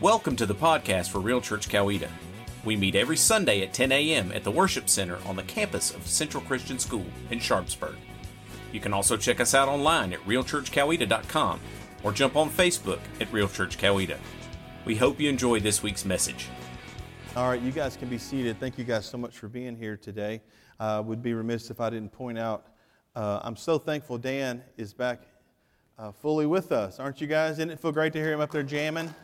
Welcome to the podcast for Real Church Coweta. We meet every Sunday at 10 a.m. at the Worship Center on the campus of Central Christian School in Sharpsburg. You can also check us out online at realchurchcoweta.com or jump on Facebook at Real Church Coweta. We hope you enjoy this week's message. All right, you guys can be seated. Thank you guys so much for being here today. Uh, would be remiss if I didn't point out. Uh, I'm so thankful Dan is back uh, fully with us, aren't you guys? Didn't it feel great to hear him up there jamming?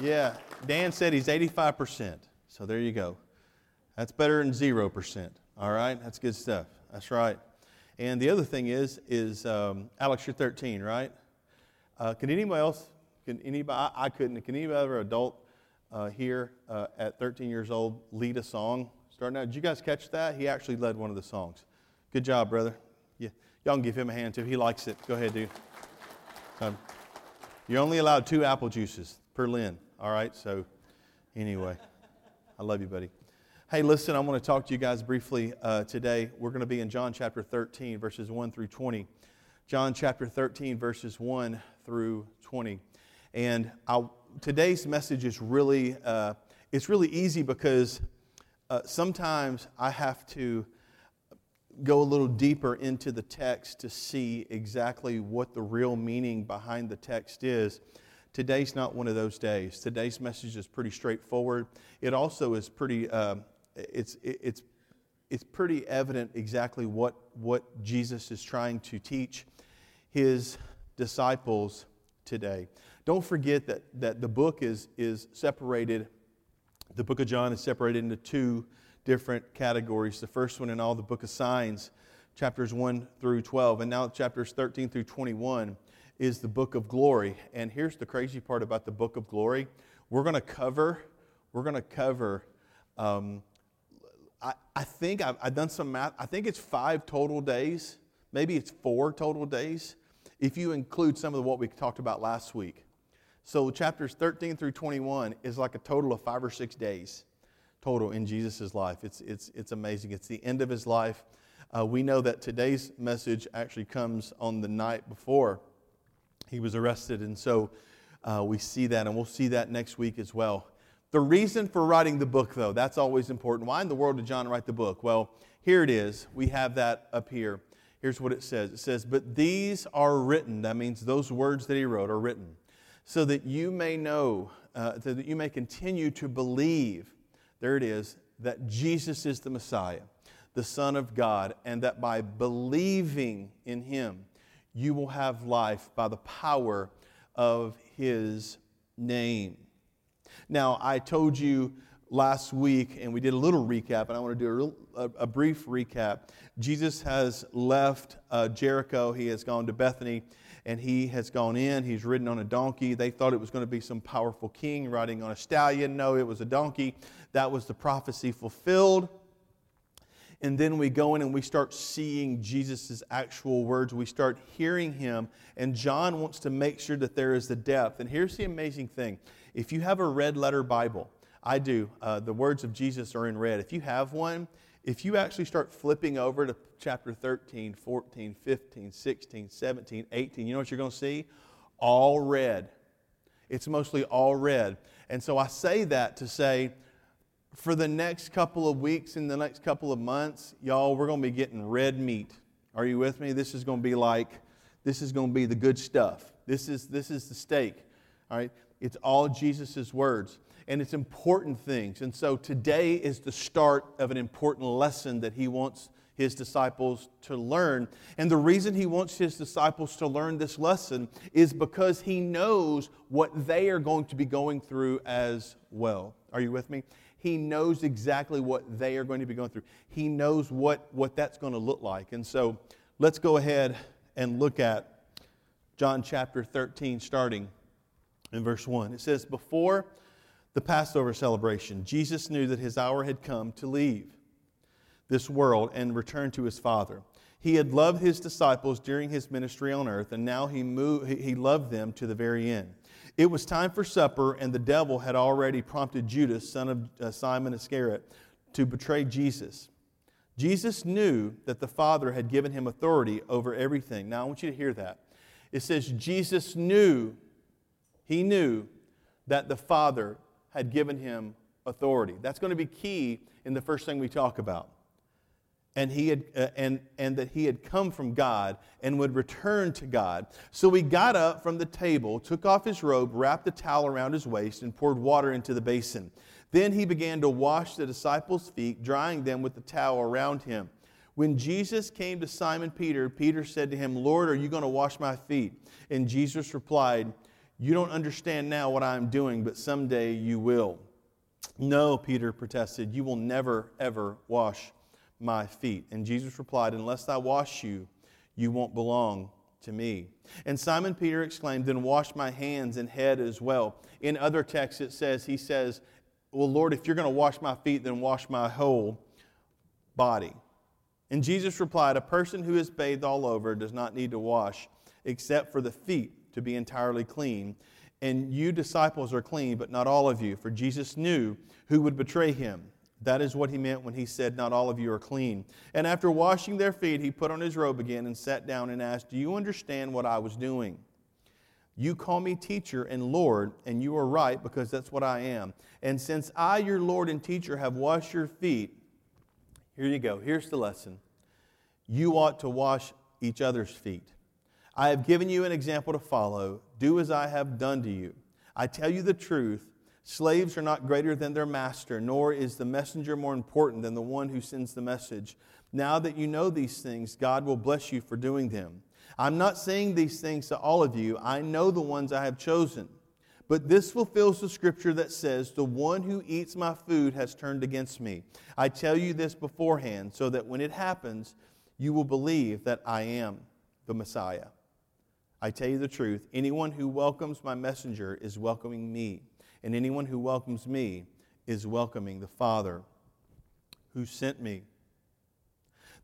Yeah, Dan said he's 85%. So there you go. That's better than 0%. All right, that's good stuff. That's right. And the other thing is, is um, Alex, you're 13, right? Uh, can anybody else? Can anybody? I, I couldn't. Can anybody other adult uh, here uh, at 13 years old lead a song? Starting out, did you guys catch that? He actually led one of the songs. Good job, brother. Yeah, y'all can give him a hand too. He likes it. Go ahead, dude. Um, you're only allowed two apple juices per Lynn. All right. So, anyway, I love you, buddy. Hey, listen, I want to talk to you guys briefly uh, today. We're going to be in John chapter 13, verses 1 through 20. John chapter 13, verses 1 through 20. And I'll, today's message is really, uh, it's really easy because uh, sometimes I have to go a little deeper into the text to see exactly what the real meaning behind the text is. Today's not one of those days. Today's message is pretty straightforward. It also is pretty uh, it's, it's, it's pretty evident exactly what, what Jesus is trying to teach his disciples today. Don't forget that, that the book is, is separated, the book of John is separated into two different categories. The first one in all the book of signs, chapters 1 through 12, and now chapters 13 through 21 is the book of glory. And here's the crazy part about the book of glory. We're going to cover, we're going to cover um, I, I think I've, I've done some math. I think it's five total days. Maybe it's four total days if you include some of what we talked about last week. So, chapters 13 through 21 is like a total of five or six days total in Jesus' life. It's, it's, it's amazing. It's the end of his life. Uh, we know that today's message actually comes on the night before he was arrested. And so uh, we see that, and we'll see that next week as well. The reason for writing the book, though, that's always important. Why in the world did John write the book? Well, here it is. We have that up here. Here's what it says it says, But these are written. That means those words that he wrote are written, so that you may know, uh, so that you may continue to believe, there it is, that Jesus is the Messiah, the Son of God, and that by believing in him, you will have life by the power of his name. Now, I told you last week, and we did a little recap, and I want to do a, real, a, a brief recap. Jesus has left uh, Jericho, he has gone to Bethany, and he has gone in. He's ridden on a donkey. They thought it was going to be some powerful king riding on a stallion. No, it was a donkey. That was the prophecy fulfilled. And then we go in and we start seeing Jesus' actual words. We start hearing him. And John wants to make sure that there is the depth. And here's the amazing thing if you have a red letter Bible, I do, uh, the words of Jesus are in red. If you have one, if you actually start flipping over to chapter 13, 14, 15, 16, 17, 18, you know what you're going to see? All red. It's mostly all red. And so I say that to say, for the next couple of weeks and the next couple of months, y'all, we're going to be getting red meat. Are you with me? This is going to be like, this is going to be the good stuff. This is, this is the steak. All right? It's all Jesus' words. And it's important things. And so today is the start of an important lesson that he wants his disciples to learn. And the reason he wants his disciples to learn this lesson is because he knows what they are going to be going through as well. Are you with me? He knows exactly what they are going to be going through. He knows what, what that's going to look like. And so let's go ahead and look at John chapter 13, starting in verse 1. It says, Before the Passover celebration, Jesus knew that his hour had come to leave this world and return to his Father. He had loved his disciples during his ministry on earth, and now he, moved, he loved them to the very end. It was time for supper, and the devil had already prompted Judas, son of uh, Simon Iscariot, to betray Jesus. Jesus knew that the Father had given him authority over everything. Now, I want you to hear that. It says, Jesus knew he knew that the Father had given him authority. That's going to be key in the first thing we talk about. And, he had, uh, and, and that he had come from God and would return to God. So he got up from the table, took off his robe, wrapped a towel around his waist, and poured water into the basin. Then he began to wash the disciples' feet, drying them with the towel around him. When Jesus came to Simon Peter, Peter said to him, Lord, are you going to wash my feet? And Jesus replied, You don't understand now what I am doing, but someday you will. No, Peter protested, You will never, ever wash my feet. And Jesus replied, Unless I wash you, you won't belong to me. And Simon Peter exclaimed, Then wash my hands and head as well. In other texts, it says, He says, Well, Lord, if you're going to wash my feet, then wash my whole body. And Jesus replied, A person who is bathed all over does not need to wash except for the feet to be entirely clean. And you disciples are clean, but not all of you, for Jesus knew who would betray him. That is what he meant when he said, Not all of you are clean. And after washing their feet, he put on his robe again and sat down and asked, Do you understand what I was doing? You call me teacher and Lord, and you are right because that's what I am. And since I, your Lord and teacher, have washed your feet, here you go. Here's the lesson. You ought to wash each other's feet. I have given you an example to follow. Do as I have done to you. I tell you the truth. Slaves are not greater than their master, nor is the messenger more important than the one who sends the message. Now that you know these things, God will bless you for doing them. I'm not saying these things to all of you. I know the ones I have chosen. But this fulfills the scripture that says, The one who eats my food has turned against me. I tell you this beforehand, so that when it happens, you will believe that I am the Messiah. I tell you the truth anyone who welcomes my messenger is welcoming me, and anyone who welcomes me is welcoming the Father who sent me.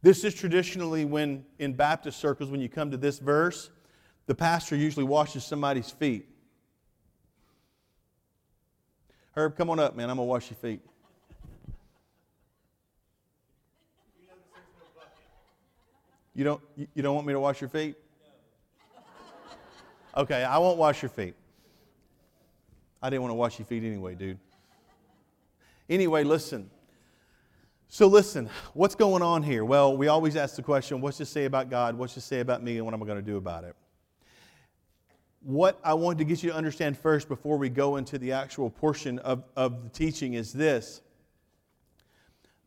This is traditionally when, in Baptist circles, when you come to this verse, the pastor usually washes somebody's feet. Herb, come on up, man. I'm going to wash your feet. You don't, you don't want me to wash your feet? Okay, I won't wash your feet. I didn't want to wash your feet anyway, dude. Anyway, listen. So, listen, what's going on here? Well, we always ask the question what's this say about God? What's this say about me? And what am I going to do about it? what I want to get you to understand first before we go into the actual portion of, of the teaching is this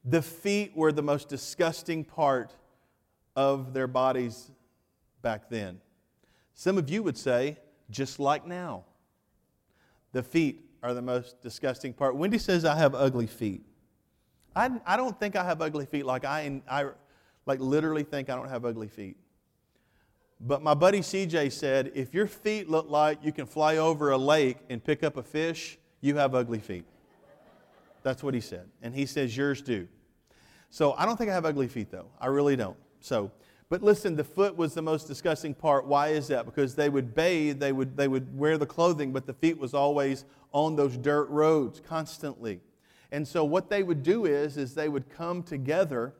the feet were the most disgusting part of their bodies back then. Some of you would say, just like now. The feet are the most disgusting part. Wendy says, I have ugly feet. I, I don't think I have ugly feet like I, I like literally think I don't have ugly feet. But my buddy CJ said, if your feet look like you can fly over a lake and pick up a fish, you have ugly feet. That's what he said. And he says, yours do. So I don't think I have ugly feet, though. I really don't. So, but listen, the foot was the most disgusting part. Why is that? Because they would bathe, they would, they would wear the clothing, but the feet was always on those dirt roads constantly. And so what they would do is, is they would come together,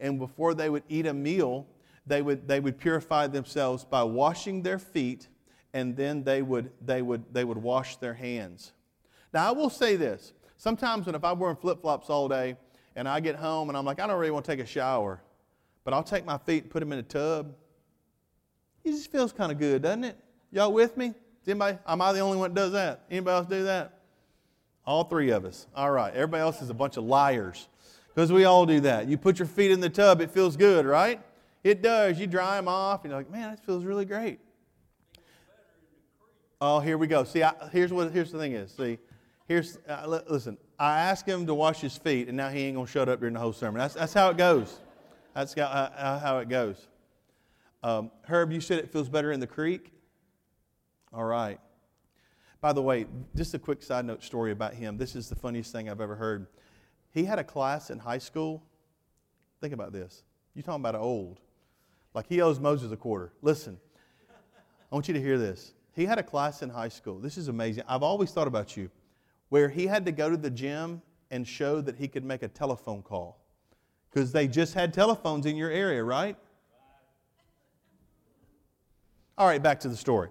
and before they would eat a meal, they would, they would purify themselves by washing their feet, and then they would, they, would, they would wash their hands. Now, I will say this. Sometimes when if I'm wearing flip-flops all day, and I get home and I'm like, I don't really want to take a shower, but I'll take my feet and put them in a tub. It just feels kind of good, doesn't it? Y'all with me? anybody, am I the only one that does that? Anybody else do that? All three of us. All right. Everybody else is a bunch of liars because we all do that. You put your feet in the tub, it feels good, right? It does. You dry them off, and you're like, man, this feels really great. Oh, here we go. See, I, here's what here's the thing is. See, here's uh, listen. I asked him to wash his feet, and now he ain't gonna shut up during the whole sermon. That's that's how it goes. That's how, it goes. Um, Herb, you said it feels better in the creek. All right. By the way, just a quick side note story about him. This is the funniest thing I've ever heard. He had a class in high school. Think about this. You're talking about old. Like he owes Moses a quarter. Listen, I want you to hear this. He had a class in high school. This is amazing. I've always thought about you, where he had to go to the gym and show that he could make a telephone call. Because they just had telephones in your area, right? All right, back to the story.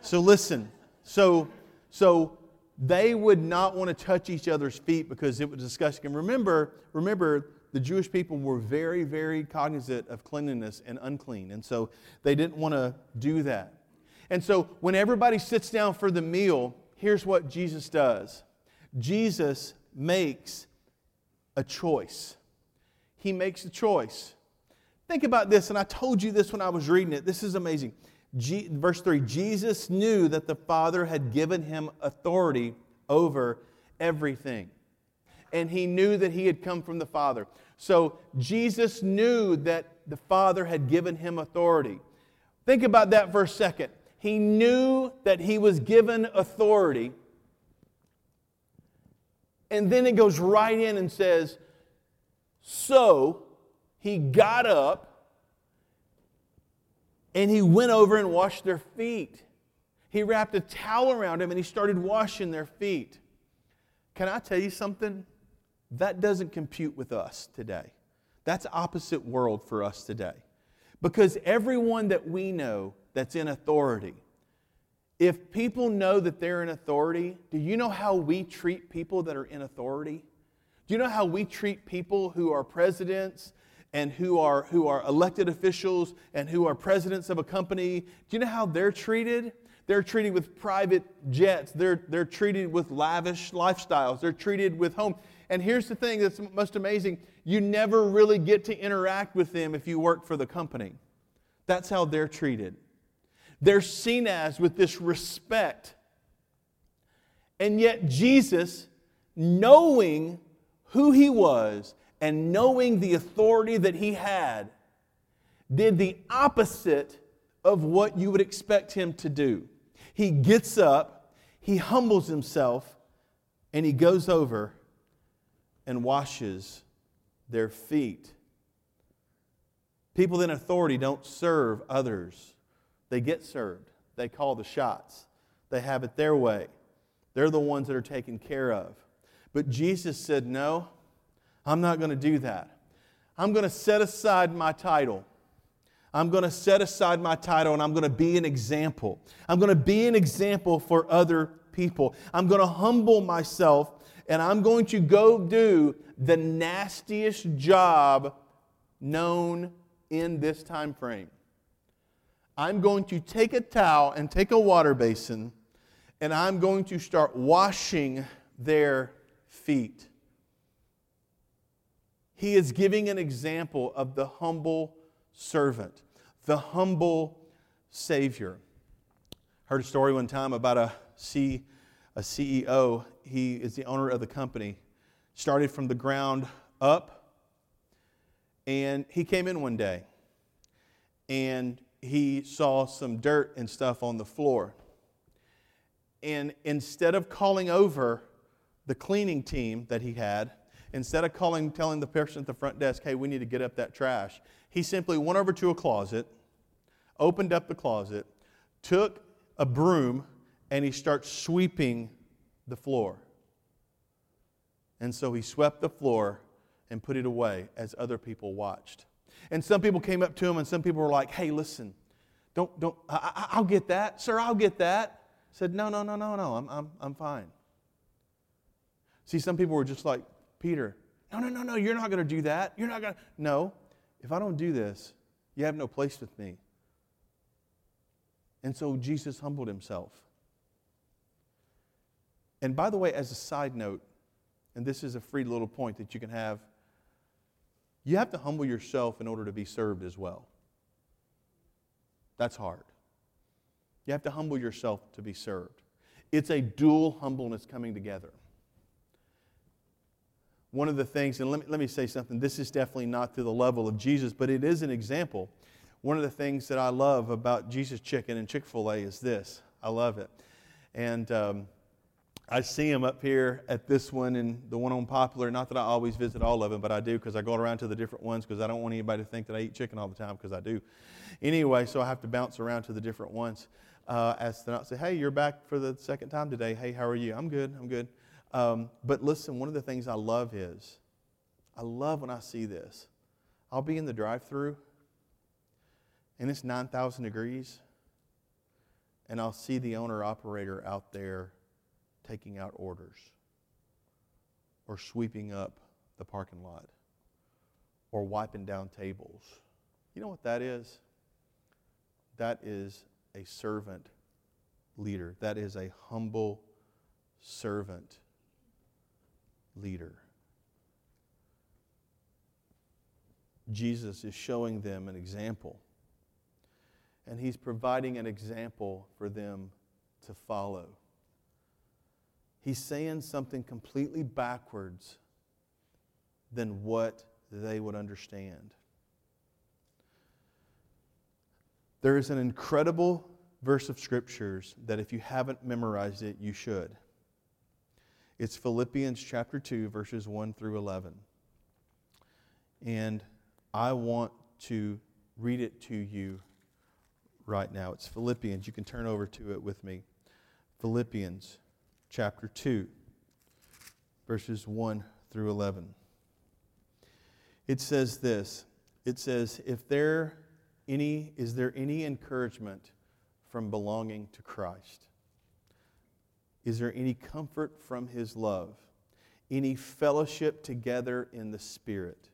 So listen. So, so they would not want to touch each other's feet because it was disgusting. And remember, remember, the Jewish people were very, very cognizant of cleanliness and unclean. And so they didn't want to do that. And so when everybody sits down for the meal, here's what Jesus does Jesus makes a choice. He makes a choice. Think about this, and I told you this when I was reading it. This is amazing. G, verse 3 Jesus knew that the Father had given him authority over everything. And he knew that he had come from the Father. So Jesus knew that the Father had given him authority. Think about that for a second. He knew that he was given authority. And then it goes right in and says, So he got up and he went over and washed their feet. He wrapped a towel around him and he started washing their feet. Can I tell you something? That doesn't compute with us today. That's opposite world for us today. Because everyone that we know that's in authority, if people know that they're in authority, do you know how we treat people that are in authority? Do you know how we treat people who are presidents and who are, who are elected officials and who are presidents of a company, do you know how they're treated? They're treated with private jets. They're, they're treated with lavish lifestyles. They're treated with home. And here's the thing that's most amazing you never really get to interact with them if you work for the company. That's how they're treated. They're seen as with this respect. And yet, Jesus, knowing who he was and knowing the authority that he had, did the opposite of what you would expect him to do. He gets up, he humbles himself, and he goes over and washes their feet. People in authority don't serve others, they get served. They call the shots, they have it their way. They're the ones that are taken care of. But Jesus said, No, I'm not going to do that. I'm going to set aside my title. I'm going to set aside my title and I'm going to be an example. I'm going to be an example for other people. I'm going to humble myself and I'm going to go do the nastiest job known in this time frame. I'm going to take a towel and take a water basin and I'm going to start washing their feet. He is giving an example of the humble servant, the humble Savior. Heard a story one time about a, C, a CEO. He is the owner of the company. Started from the ground up, and he came in one day and he saw some dirt and stuff on the floor. And instead of calling over the cleaning team that he had, instead of calling, telling the person at the front desk, hey, we need to get up that trash, he simply went over to a closet, opened up the closet, took a broom, and he starts sweeping the floor. And so he swept the floor and put it away as other people watched. And some people came up to him, and some people were like, hey, listen, don't, don't, I, will get that. Sir, I'll get that. said, no, no, no, no, no, I'm, I'm, I'm fine. See, some people were just like, Peter, no, no, no, no, you're not going to do that. You're not going to. No, if I don't do this, you have no place with me. And so Jesus humbled himself. And by the way, as a side note, and this is a free little point that you can have, you have to humble yourself in order to be served as well. That's hard. You have to humble yourself to be served. It's a dual humbleness coming together one of the things, and let me, let me say something, this is definitely not to the level of Jesus, but it is an example. One of the things that I love about Jesus Chicken and Chick fil A is this I love it. And um, I see them up here at this one and the one on Poplar. Not that I always visit all of them, but I do because I go around to the different ones because I don't want anybody to think that I eat chicken all the time because I do. Anyway, so I have to bounce around to the different ones. Uh, as to not say, hey, you're back for the second time today. Hey, how are you? I'm good. I'm good. Um, but listen, one of the things I love is, I love when I see this. I'll be in the drive through and it's 9,000 degrees, and I'll see the owner operator out there taking out orders or sweeping up the parking lot or wiping down tables. You know what that is? That is a servant leader. That is a humble servant leader. Jesus is showing them an example. And he's providing an example for them to follow. He's saying something completely backwards than what they would understand. There is an incredible verse of scriptures that if you haven't memorized it, you should. It's Philippians chapter 2, verses 1 through 11. And I want to read it to you right now. It's Philippians. You can turn over to it with me. Philippians chapter 2, verses 1 through 11. It says this It says, If there any, is there any encouragement from belonging to Christ? Is there any comfort from his love? Any fellowship together in the Spirit?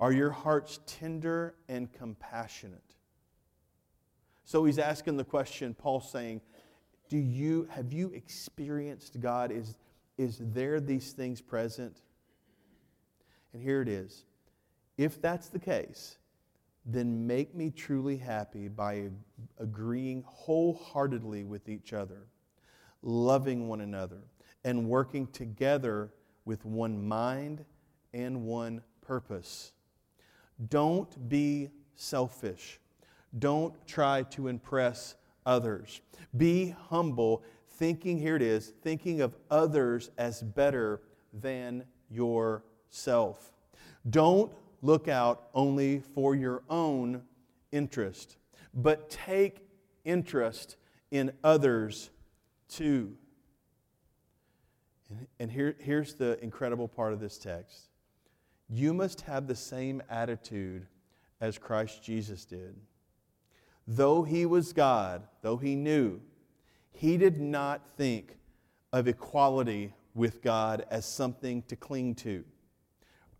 Are your hearts tender and compassionate? So he's asking the question, Paul saying, Do you have you experienced God? Is, is there these things present? And here it is. If that's the case, then make me truly happy by agreeing wholeheartedly with each other, loving one another, and working together with one mind and one purpose. Don't be selfish. Don't try to impress others. Be humble, thinking, here it is, thinking of others as better than yourself. Don't look out only for your own interest, but take interest in others too. And here, here's the incredible part of this text you must have the same attitude as Christ Jesus did. Though he was God, though he knew, he did not think of equality with God as something to cling to.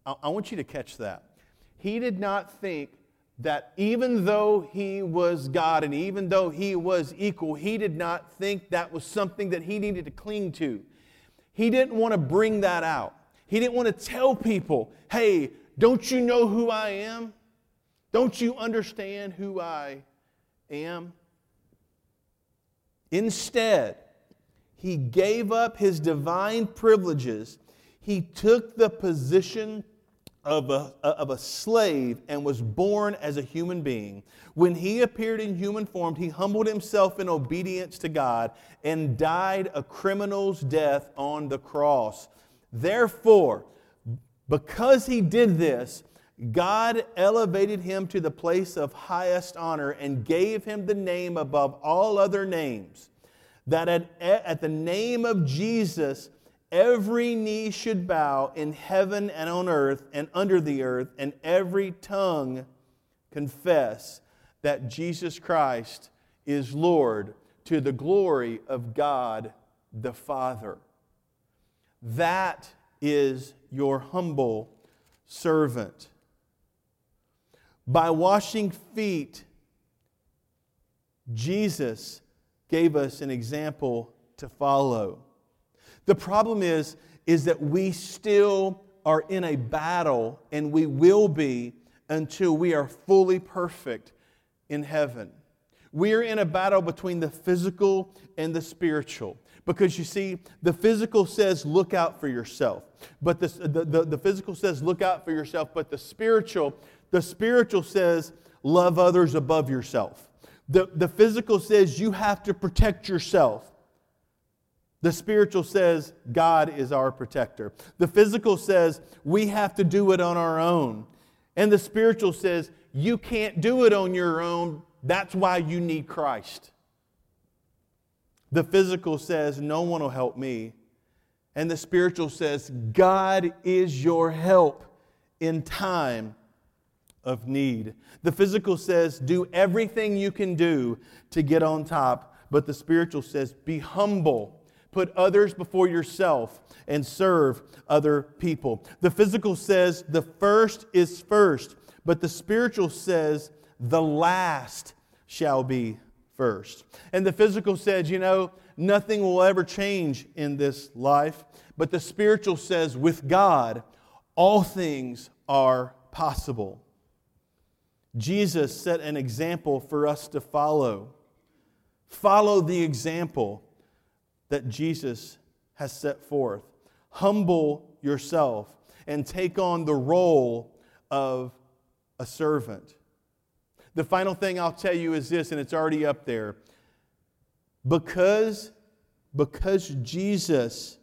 I, want you to catch that. He did not think that even though he was God and even though he was equal, he did not think that was something that he needed to cling to. He didn't want to bring that out. He didn't want to tell people, hey, don't you know who I am? Don't you understand who I am? Instead, he gave up his divine privileges. He took the position of a, of a slave and was born as a human being. When he appeared in human form, he humbled himself in obedience to God and died a criminal's death on the cross. Therefore, because he did this, God elevated him to the place of highest honor and gave him the name above all other names, that at, at the name of Jesus, every knee should bow in heaven and on earth and under the earth, and every tongue confess that Jesus Christ is Lord to the glory of God the Father. That is your humble servant. By washing feet, Jesus gave us an example to follow. The problem is, is that we still are in a battle, and we will be until we are fully perfect in heaven. We are in a battle between the physical and the spiritual. Because you see, the physical says, look out for yourself. But the, the, the, the, physical says, look out for yourself. But the spiritual, the spiritual says, love others above yourself. The, the physical says, you have to protect yourself. The spiritual says, God is our protector. The physical says, we have to do it on our own. And the spiritual says, you can't do it on your own. That's why you need Christ. The physical says, No one will help me. And the spiritual says, God is your help in time of need. The physical says, Do everything you can do to get on top. But the spiritual says, Be humble put others before yourself and serve other people. The physical says the first is first, but the spiritual says the last shall be first. And the physical says, you know, nothing will ever change in this life, but the spiritual says, with God, all things are possible. Jesus set an example for us to follow. Follow the example that Jesus has set forth. Humble yourself and take on the role of a servant. The final thing I'll tell you is this, and it's already up there. Because, because Jesus,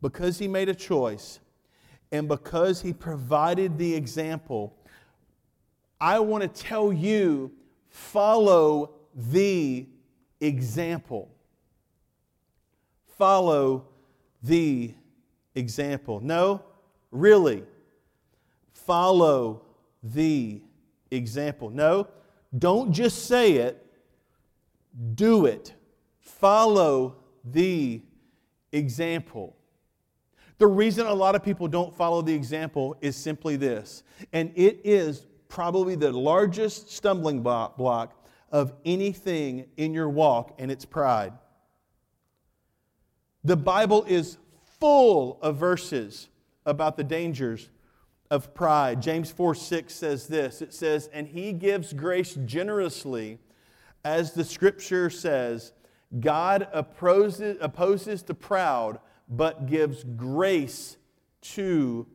because he made a choice, and because he provided the example, I want to tell you follow the example. Follow the example. No, really. Follow the example. No, don't just say it, do it. Follow the example. The reason a lot of people don't follow the example is simply this, and it is probably the largest stumbling block of anything in your walk, and it's pride. The Bible is full of verses about the dangers of pride. James 4 6 says this it says, And he gives grace generously, as the scripture says, God opposes, opposes the proud, but gives grace to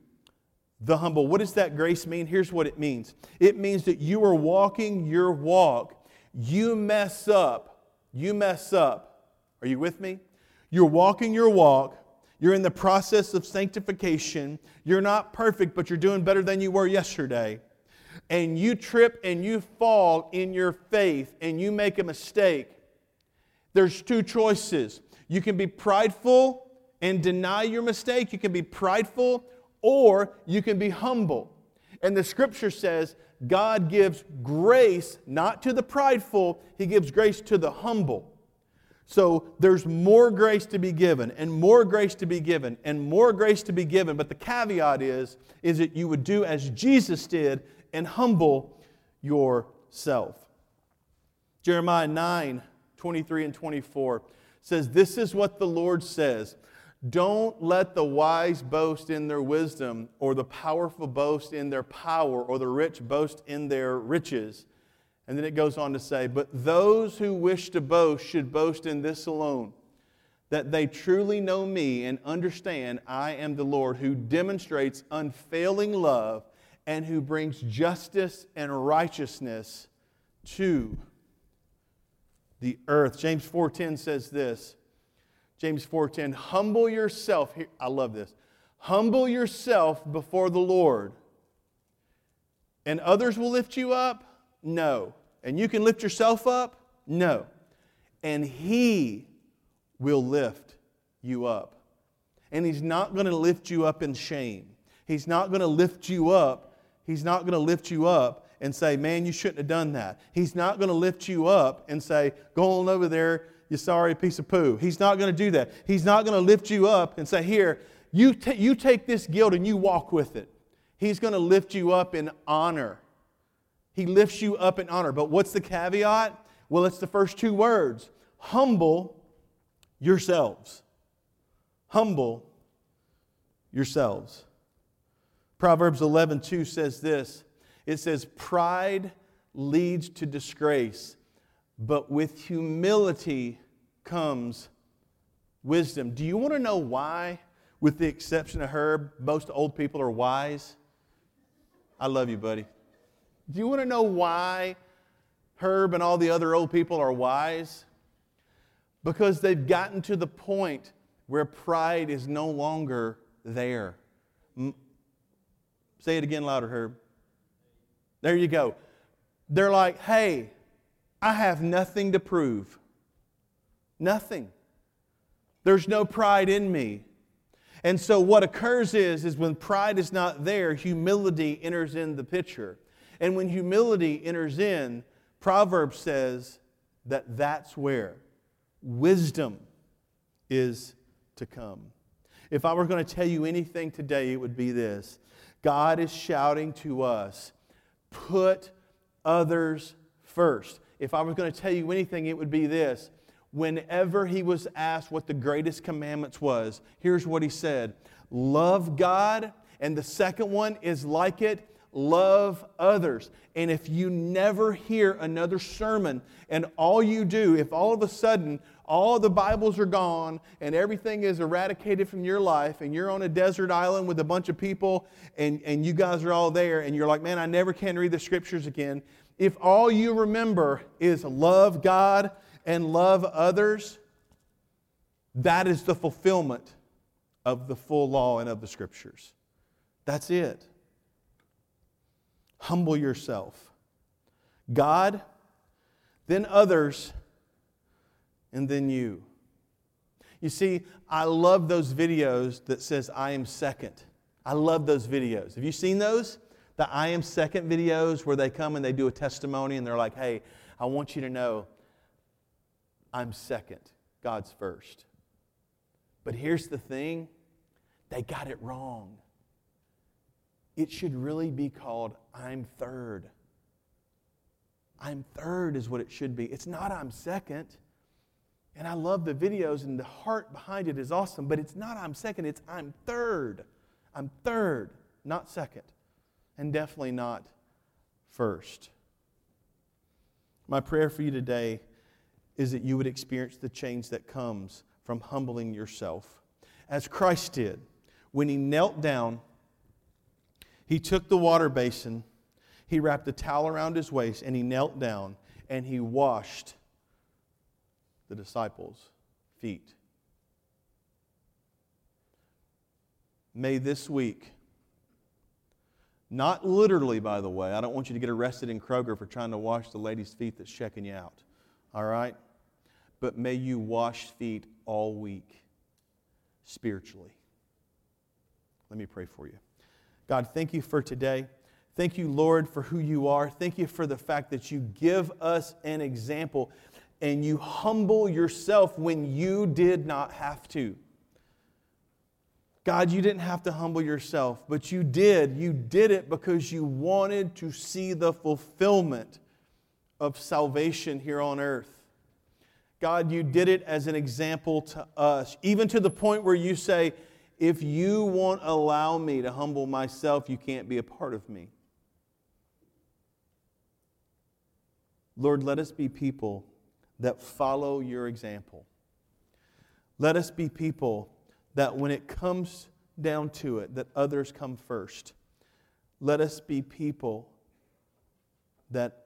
the humble. What does that grace mean? Here's what it means it means that you are walking your walk, you mess up, you mess up. Are you with me? You're walking your walk, you're in the process of sanctification. You're not perfect, but you're doing better than you were yesterday. And you trip and you fall in your faith and you make a mistake. There's two choices. You can be prideful and deny your mistake. You can be prideful or you can be humble. And the scripture says God gives grace not to the prideful, He gives grace to the humble. So there's more grace to be given and more grace to be given and more grace to be given. But the caveat is, is that you would do as Jesus did and humble yourself. Jeremiah 9, 23 and 24 says, This is what the Lord says. Don't let the wise boast in their wisdom, or the powerful boast in their power, or the rich boast in their riches and then it goes on to say, But those who wish to boast should boast in this alone, that they truly know me and understand I am the Lord who demonstrates unfailing love and who brings justice and righteousness to the earth. James 4:10 says this. James 4:10, humble yourself. Here, I love this. Humble yourself before the Lord, and others will lift you up no. And you can lift yourself up? No. And He will lift you up. And He's not going to lift you up in shame. He's not going to lift you up. He's not going to lift you up and say, man, you shouldn't have done that. He's not going to lift you up and say, go on over there, you sorry piece of poo. He's not going to do that. He's not going to lift you up and say, here, you, ta- you take this guilt and you walk with it. He's going to lift you up in honor he lifts you up in honor. But what's the caveat? Well, it's the first two words humble yourselves. Humble yourselves. Proverbs 11, 2 says this it says, Pride leads to disgrace, but with humility comes wisdom. Do you want to know why, with the exception of Herb, most old people are wise? I love you, buddy. Do you want to know why Herb and all the other old people are wise? Because they've gotten to the point where pride is no longer there. Say it again louder, Herb. There you go. They're like, hey, I have nothing to prove. Nothing. There's no pride in me. And so what occurs is, is when pride is not there, humility enters in the picture. And when humility enters in, Proverbs says that that's where wisdom is to come. If I were going to tell you anything today, it would be this God is shouting to us, put others first. If I was going to tell you anything, it would be this. Whenever he was asked what the greatest commandments was, here's what he said Love God, and the second one is like it love others. And if you never hear another sermon and all you do, if all of a sudden all the Bibles are gone and everything is eradicated from your life and you're on a desert island with a bunch of people and, and you guys are all there and you're like, man, I never can read the scriptures again. If all you remember is love God and love others, that is the fulfillment of the full law and of the scriptures. That's it. Humble yourself. God, then others, and then you. You see, I love those videos that says I am second. I love those videos. Have you seen those? The I am second videos where they come and they do a testimony and they're like, "Hey, I want you to know I'm second. God's first." But here's the thing, they got it wrong. It should really be called I'm third. I'm third is what it should be. It's not I'm second. And I love the videos and the heart behind it is awesome, but it's not I'm second, it's I'm third. I'm third, not second. And definitely not first. My prayer for you today is that you would experience the change that comes from humbling yourself. As Christ did when he knelt down he took the water basin, he wrapped a towel around his waist, and he knelt down and he washed the disciples' feet. May this week, not literally, by the way, I don't want you to get arrested in Kroger for trying to wash the lady's feet that's checking you out, all right? But may you wash feet all week spiritually. Let me pray for you. God, thank you for today. Thank you, Lord, for who you are. Thank you for the fact that you give us an example and you humble yourself when you did not have to. God, you didn't have to humble yourself, but you did. You did it because you wanted to see the fulfillment of salvation here on earth. God, you did it as an example to us, even to the point where you say, if you won't allow me to humble myself, you can't be a part of me. Lord, let us be people that follow your example. Let us be people that when it comes down to it, that others come first. Let us be people that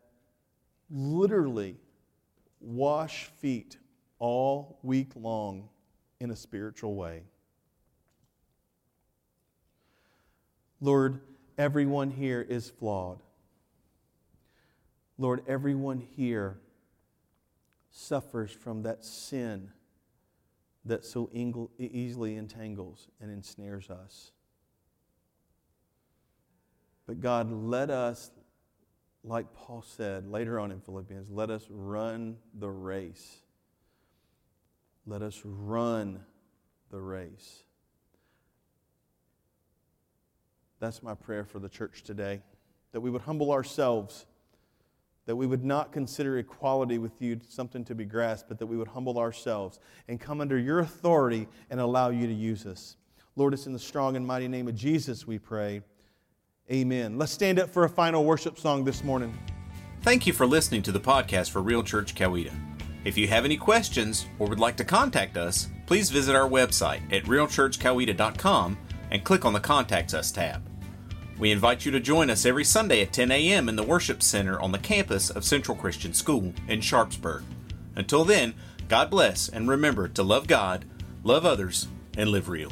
literally wash feet all week long in a spiritual way. Lord, everyone here is flawed. Lord, everyone here suffers from that sin that so easily entangles and ensnares us. But God, let us, like Paul said later on in Philippians, let us run the race. Let us run the race. That's my prayer for the church today. That we would humble ourselves, that we would not consider equality with you something to be grasped, but that we would humble ourselves and come under your authority and allow you to use us. Lord, it's in the strong and mighty name of Jesus we pray. Amen. Let's stand up for a final worship song this morning. Thank you for listening to the podcast for Real Church Coweta. If you have any questions or would like to contact us, please visit our website at realchurchcoweta.com and click on the Contact Us tab. We invite you to join us every Sunday at 10 a.m. in the Worship Center on the campus of Central Christian School in Sharpsburg. Until then, God bless and remember to love God, love others, and live real.